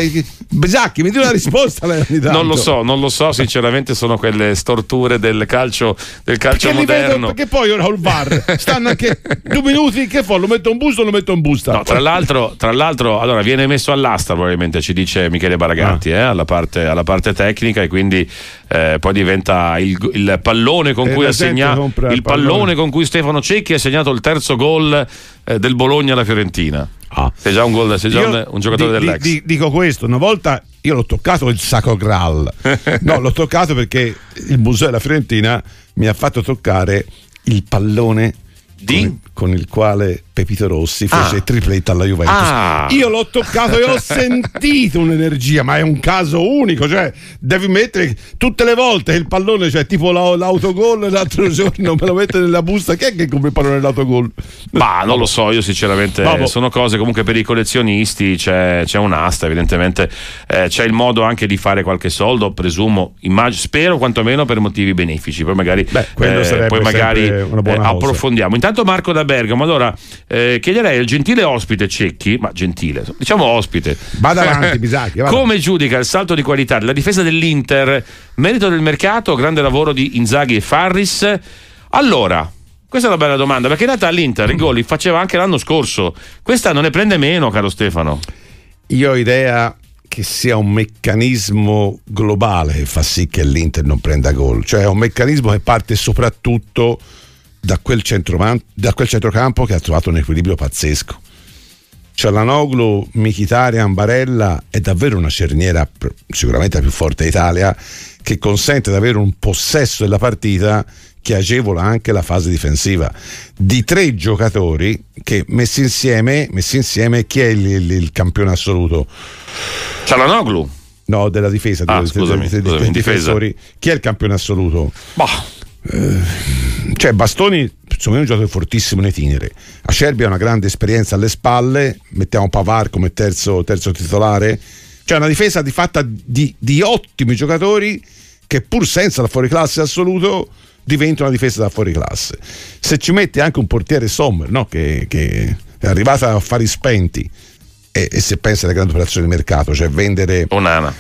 Besacchi, mi dia una risposta. Non lo so, non lo so, sinceramente sono quelle storture del calcio, del calcio Perché, li vedo- moderno. perché poi ora col bar stanno anche due minuti. Che fa? Lo metto in busta o lo metto in busta? No, tra l'altro, tra l'altro, allora viene messo all'asta probabilmente, ci dice Michele Baragatti, Ah. eh, alla, parte, alla parte tecnica e quindi eh, poi diventa il, il pallone con E cui la ha segnato il il pallone. pallone. con cui Stefano Cecchi ha segnato il terzo gol eh, del Bologna alla Fiorentina. Sei già un, gol, sei già Ah. Un, un giocatore di- dell'ex. di- di- dico questo, una volta io l'ho toccato il sacro Graal. No, l'ho toccato perché il museo della Fiorentina mi ha fatto toccare il pallone con, con il quale Pepito Rossi fece Ah. tripletta alla Juventus. Ah. Io l'ho toccato e ho sentito un'energia, ma è un caso unico, cioè devi mettere tutte le volte il pallone, cioè tipo la- l'autogol l'altro giorno me lo mette nella busta, chi è che compra il pallone dell'autogol? Ma non lo so, io sinceramente Vabbè. sono cose comunque per i collezionisti c'è, c'è un'asta, evidentemente eh, c'è il modo anche di fare qualche soldo, presumo, immag- spero quantomeno per motivi benefici, poi magari, quello sarebbe poi magari eh, cosa. approfondiamo. Intanto Marco da Bergamo, allora eh, chiederei al gentile ospite Cecchi, ma gentile, diciamo ospite, Vada avanti, Bisacchi, vada. come giudica il salto di qualità della difesa dell'Inter, merito del mercato, grande lavoro di Inzaghi e Farris? Allora, questa è una bella domanda, perché in realtà l'Inter i gol li faceva anche l'anno scorso. Questa non ne prende meno, caro Stefano. Io ho idea che sia un meccanismo globale che fa sì che l'Inter non prenda gol, cioè è un meccanismo che parte soprattutto da quel, da quel centrocampo che ha trovato un equilibrio pazzesco. Cialanoglu, Michitarian, Barella è davvero una cerniera sicuramente la più forte d'Italia che consente di avere un possesso della partita che agevola anche la fase difensiva di tre giocatori che messi insieme, messi insieme chi è il, il- il campione assoluto? Cialanoglu. No, della difesa, Ah, dei- scusami, dei- dei- scusami, dei in difesa. difensori. Chi è il campione assoluto? Eh, cioè Bastoni secondo me è un giocatore fortissimo nei tinere Acerbi ha una grande esperienza alle spalle mettiamo Pavar come terzo, terzo titolare. Cioè una difesa di fatta di, di ottimi giocatori che pur senza la fuoriclasse assoluto diventa una difesa da fuoriclasse. Se ci metti anche un portiere Sommer no? che, che è arrivato a fare spenti e, e se pensa alle grandi operazioni di mercato, cioè vendere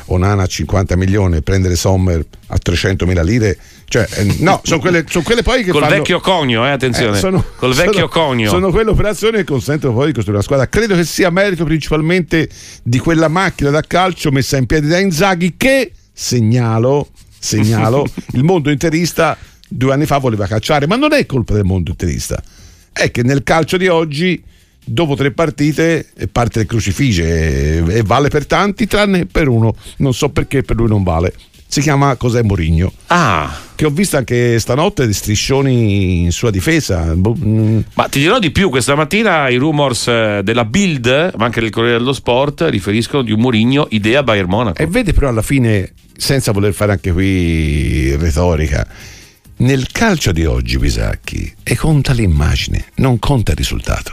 Onana, a 50 milioni e prendere Sommer a 300 mila lire, cioè, eh, no, sono quelle, sono quelle poi che Col fanno- vecchio conio, eh, attenzione. eh, sono- Col vecchio sono- conio. Sono quelle operazioni che consentono poi di costruire una squadra. Credo che sia merito principalmente di quella macchina da calcio messa in piedi da Inzaghi che, segnalo, segnalo, il mondo interista due anni fa voleva cacciare, ma non è colpa del mondo interista. È che nel calcio di oggi, dopo tre partite, parte il crucifice e, e vale per tanti, tranne per uno. Non so perché per lui non vale. Si chiama Cos'è Mourinho. Ah. Che ho visto anche stanotte di striscioni in sua difesa. Boh, mm. Ma ti dirò di più, questa mattina i rumors eh, della Bild, ma anche del Corriere dello Sport, riferiscono di un Mourinho idea Bayern Monaco. E vede però alla fine, senza voler fare anche qui retorica, nel calcio di oggi, Bisacchi, e conta l'immagine, non conta il risultato.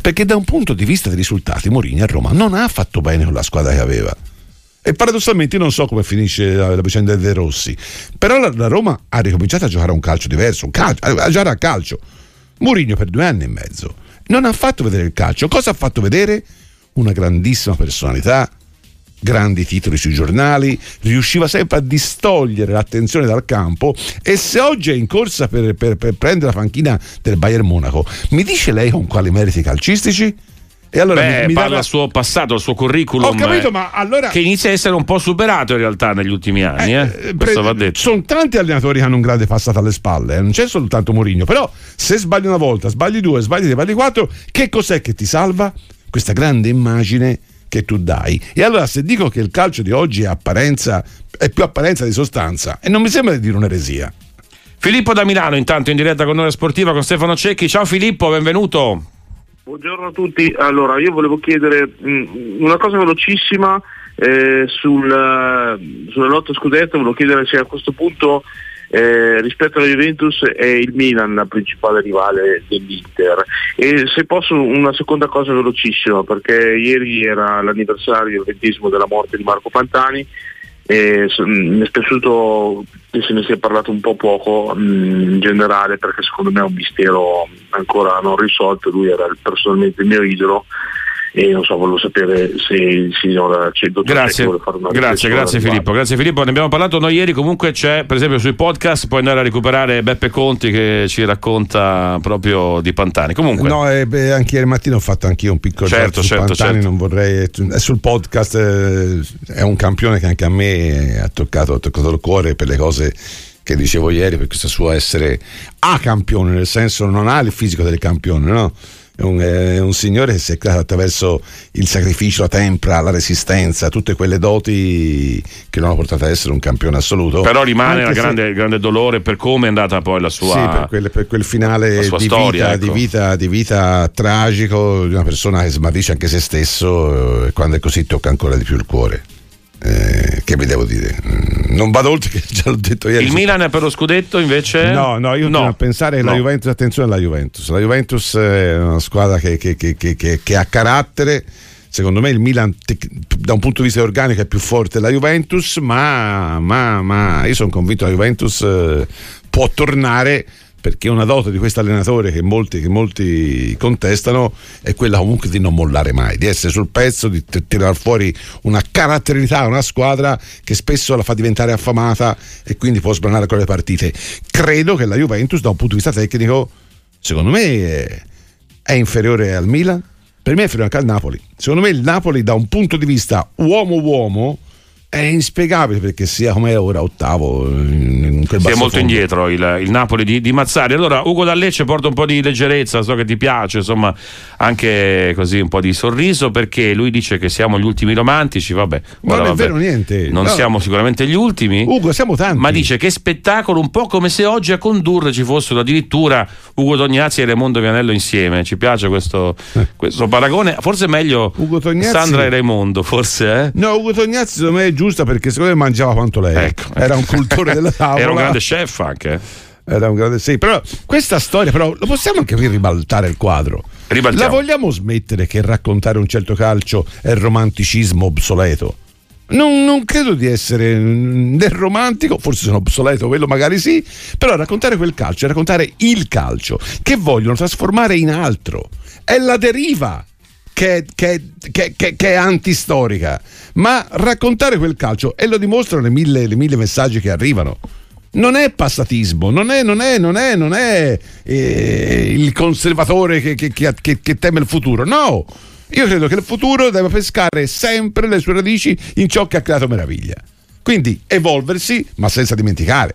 Perché da un punto di vista dei risultati, Mourinho a Roma non ha fatto bene con la squadra che aveva. E paradossalmente non so come finisce la, la vicenda dei De Rossi, però la, la Roma ha ricominciato a giocare un calcio diverso, un calcio, a giocare a calcio. Mourinho per due anni e mezzo non ha fatto vedere il calcio. Cosa ha fatto vedere? Una grandissima personalità, grandi titoli sui giornali, riusciva sempre a distogliere l'attenzione dal campo e se oggi è in corsa per, per- per prendere la panchina del Bayern Monaco, mi dice lei con quali meriti calcistici? E allora Beh, mi, mi parla dava- del suo passato, il suo curriculum. Ho capito, eh, ma allora Che inizia a essere un po' superato in realtà negli ultimi anni. Eh, Questo va detto. sono tanti allenatori che hanno un grande passato alle spalle, eh, non c'è soltanto Mourinho, però se sbagli una volta, sbagli due, sbagli tre, sbagli quattro, che cos'è che ti salva? Questa grande immagine che tu dai. E allora se dico che il calcio di oggi è apparenza, è più apparenza di sostanza, e non mi sembra di dire un'eresia. Filippo da Milano, intanto in diretta con Ora Sportiva con Stefano Cecchi. Ciao Filippo, benvenuto. Buongiorno a tutti, allora io volevo chiedere mh, una cosa velocissima eh, sul, eh, sulla lotta scudetto, volevo chiedere se a questo punto eh, rispetto alla Juventus è il Milan la principale rivale dell'Inter. E se posso una seconda cosa velocissima perché ieri era l'anniversario il ventesimo della morte di Marco Pantani e mh, mi è spiaciuto che se ne sia parlato un po' poco mh, in generale perché secondo me è un mistero ancora non risolto, lui era personalmente il mio idolo e non so, volevo sapere se il signor c'è il dottor Grazie, vuole fare una grazie, grazie Filippo, grazie Filippo. Ne abbiamo parlato noi ieri. Comunque c'è, per esempio, sui podcast puoi andare a recuperare Beppe Conti che ci racconta proprio di Pantani. Comunque, No, eh, beh, anche ieri mattina ho fatto anch'io un piccolo Certo, certo, Pantani, certo. non vorrei è sul podcast eh, è un campione che anche a me ha toccato, ha toccato il cuore per le cose che dicevo ieri, per questo suo essere a campione, nel senso non ha il fisico del campione, no? È un, è un signore che si è creato attraverso il sacrificio, la tempra, la resistenza, tutte quelle doti che lo hanno portato ad essere un campione assoluto. però rimane il grande, grande dolore per come è andata poi la sua. sì, per quel, per quel finale di sua vita, storia, di, ecco. vita, di vita tragico di una persona che smarrisce anche se stesso e quando è così tocca ancora di più il cuore. Eh, che vi devo dire? Non vado oltre che già l'ho detto ieri. Il Milan è per lo scudetto invece? No, no, io continuo a pensare No. Juventus, attenzione alla Juventus, la Juventus è una squadra che, che- che- che- che- che ha carattere, secondo me il Milan da un punto di vista organico è più forte della Juventus, ma, ma- ma io sono convinto che la Juventus eh, può tornare perché una dote di questo allenatore che molti, che molti contestano è quella comunque di non mollare mai, di essere sul pezzo, di t- tirare fuori una caratterialità, una squadra che spesso la fa diventare affamata e quindi può sbranare con le partite. Credo che la Juventus da un punto di vista tecnico, secondo me, è, è inferiore al Milan, per me è inferiore anche al Napoli. Secondo me il Napoli da un punto di vista uomo-uomo è inspiegabile perché sia come ora ottavo in Si è molto fondo. indietro il, il Napoli di, di Mazzari. Allora, Ugo Dallecce porta un po' di leggerezza, so che ti piace, insomma, anche così un po' di sorriso, perché lui dice che siamo gli ultimi romantici. Vabbè, ora, non è vabbè, vero niente. Non No. siamo sicuramente gli ultimi. Ugo, siamo tanti. Ma dice che spettacolo, un po' come se oggi a condurre ci fossero addirittura Ugo Tognazzi e Raimondo Vianello insieme. Ci piace questo, questo paragone? Forse è meglio Sandra e Raimondo, forse, eh? No, Ugo Tognazzi secondo me è giusta perché secondo me mangiava quanto lei. Era un cultore della tavola. Ecco, Era un grande chef anche. Era un grande sì, però questa storia però lo possiamo anche ribaltare il quadro. Ribaltiamo. La vogliamo smettere che raccontare un certo calcio è romanticismo obsoleto? Non, non credo di essere né romantico, forse sono obsoleto, quello magari sì, però raccontare quel calcio è raccontare il calcio che vogliono trasformare in altro. È la deriva che, che- che- che- è antistorica, ma raccontare quel calcio, e lo dimostrano le mille, le mille messaggi che arrivano, non è passatismo, non è, non è, non è, non è eh, il conservatore che teme il futuro, no. Io credo che il futuro debba pescare sempre le sue radici in ciò che ha creato meraviglia. Quindi evolversi, ma senza dimenticare.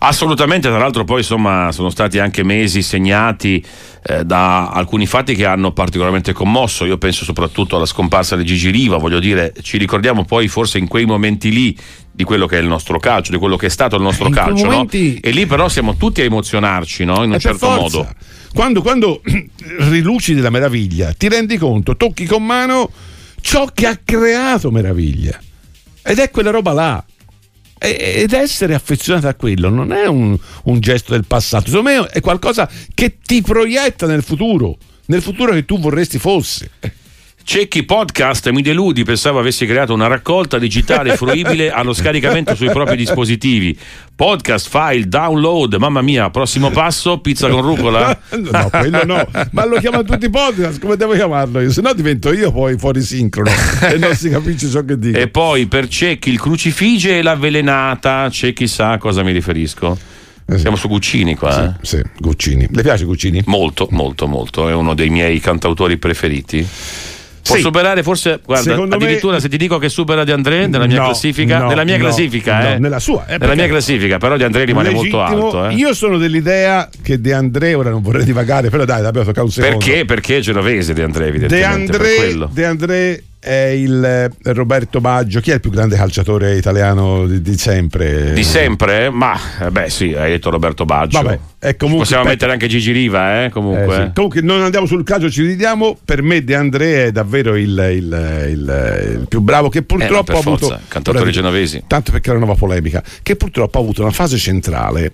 Assolutamente, tra l'altro poi insomma sono stati anche mesi segnati eh, da alcuni fatti che hanno particolarmente commosso, io penso soprattutto alla scomparsa di Gigi Riva, voglio dire, ci ricordiamo poi forse in quei momenti lì di quello che è il nostro calcio, di quello che è stato il nostro In calcio, no? momenti- E lì però siamo tutti a emozionarci, no? In un Eh, per certo forza. modo. Quando, quando rilucidi la meraviglia, ti rendi conto, tocchi con mano ciò che ha creato meraviglia. Ed è quella roba là. Ed essere affezionato a quello non è un, un gesto del passato, secondo me è qualcosa che ti proietta nel futuro, nel futuro che tu vorresti fosse. Cecchi Podcast, mi deludi, pensavo avessi creato una raccolta digitale fruibile allo scaricamento sui propri dispositivi. Podcast, file, download, mamma mia, prossimo passo, pizza con rucola? No, quello no, ma lo chiamano tutti i podcast, come devo chiamarlo io? Se no divento io poi fuori sincrono e non si capisce ciò che dico. E poi per Cecchi il crucifige e l'avvelenata, Cecchi sa a cosa mi riferisco. Siamo su Guccini qua. Sì, Guccini. Le piace Guccini? Molto, molto, molto. È uno dei miei cantautori preferiti. Può Sì. superare forse, guarda, Secondo me- addirittura se ti dico che supera Di André nella mia No, classifica, no, nella mia no, classifica, eh. nella sua, eh, nella mia classifica, però Di André rimane molto Legittimo. alto, eh. Io sono dell'idea che De André, ora non vorrei divagare, però dai, abbiamo toccato un secondo. Perché? Perché genovese Di André, De evidentemente, per André. De André è il eh, Roberto Baggio. Chi è il più grande calciatore italiano di, di sempre? Di sempre? Ma, eh, beh sì, hai detto Roberto Baggio. Vabbè, comunque- Possiamo per- mettere anche Gigi Riva, eh, comunque. Eh, sì. Comunque non andiamo sul calcio, ci ridiamo. Per me De André è davvero il, il- il- il più bravo che purtroppo Eh, ha avuto... forza, ora dico, genovesi. Tanto perché è una nuova polemica, che purtroppo ha avuto una fase centrale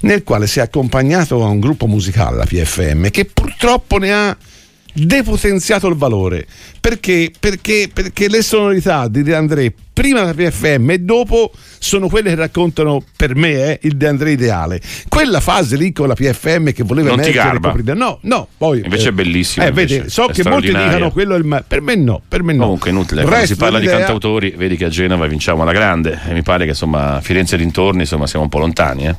nel quale si è accompagnato a un gruppo musicale, la PFM, che purtroppo ne ha depotenziato il valore. Perché, perché, perché le sonorità di De André prima la PFM e dopo sono quelle che raccontano per me eh, il De André ideale. Quella fase lì con la PFM che voleva Non emergere coprire- no no poi Invece è bellissimo, eh, invece, vedi, so che molti dicono quello è il ma- per me no per me no. Comunque inutile, quando si parla di dell'idea- cantautori, vedi che a Genova vinciamo alla grande e mi pare che insomma Firenze e dintorni insomma siamo un po' lontani, eh.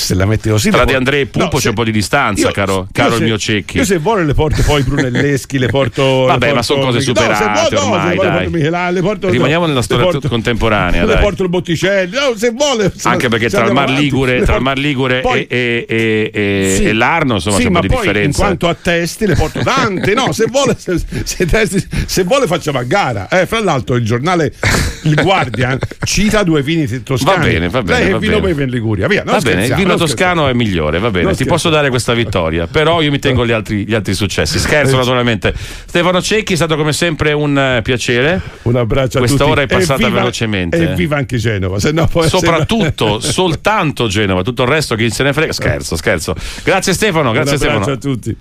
Se la metti così Tra por- André e Pupo No, c'è se- un po' di distanza, io- caro, caro se- il mio Cecchi. Io se vuole le porto poi Brunelleschi, le porto. Vabbè, le ma porto- sono cose no, se superate vuole- no, ormai, vuole dai. porto Michelangelo, le porto- Rimaniamo nella storia porto- contemporanea, Le dai. porto il Botticelli, no, se vuole. se- Anche perché tra il Mar Ligure, tra il Mar Ligure Poi- e, e- e- Sì. e l'Arno insomma sì, c'è un ma po' di differenza. in quanto a testi le porto tante no se vuole testi- se vuole facciamo a gara eh, fra l'altro il giornale il Guardian cita due vini toscani Va bene, va bene, lei va vino bene. beve in Liguria via non Va bene, non toscano è migliore, va bene, Non ti posso dare questa vittoria, però io mi tengo gli altri, gli altri successi. Scherzo naturalmente. Stefano Cecchi è stato come sempre un eh, piacere. Un abbraccio a Questa tutti. ora è passata E viva- velocemente. E viva anche Genova, Soprattutto, soltanto Genova, tutto il resto chi se ne frega. Scherzo, scherzo. Grazie Stefano, grazie Un abbraccio Stefano. a tutti.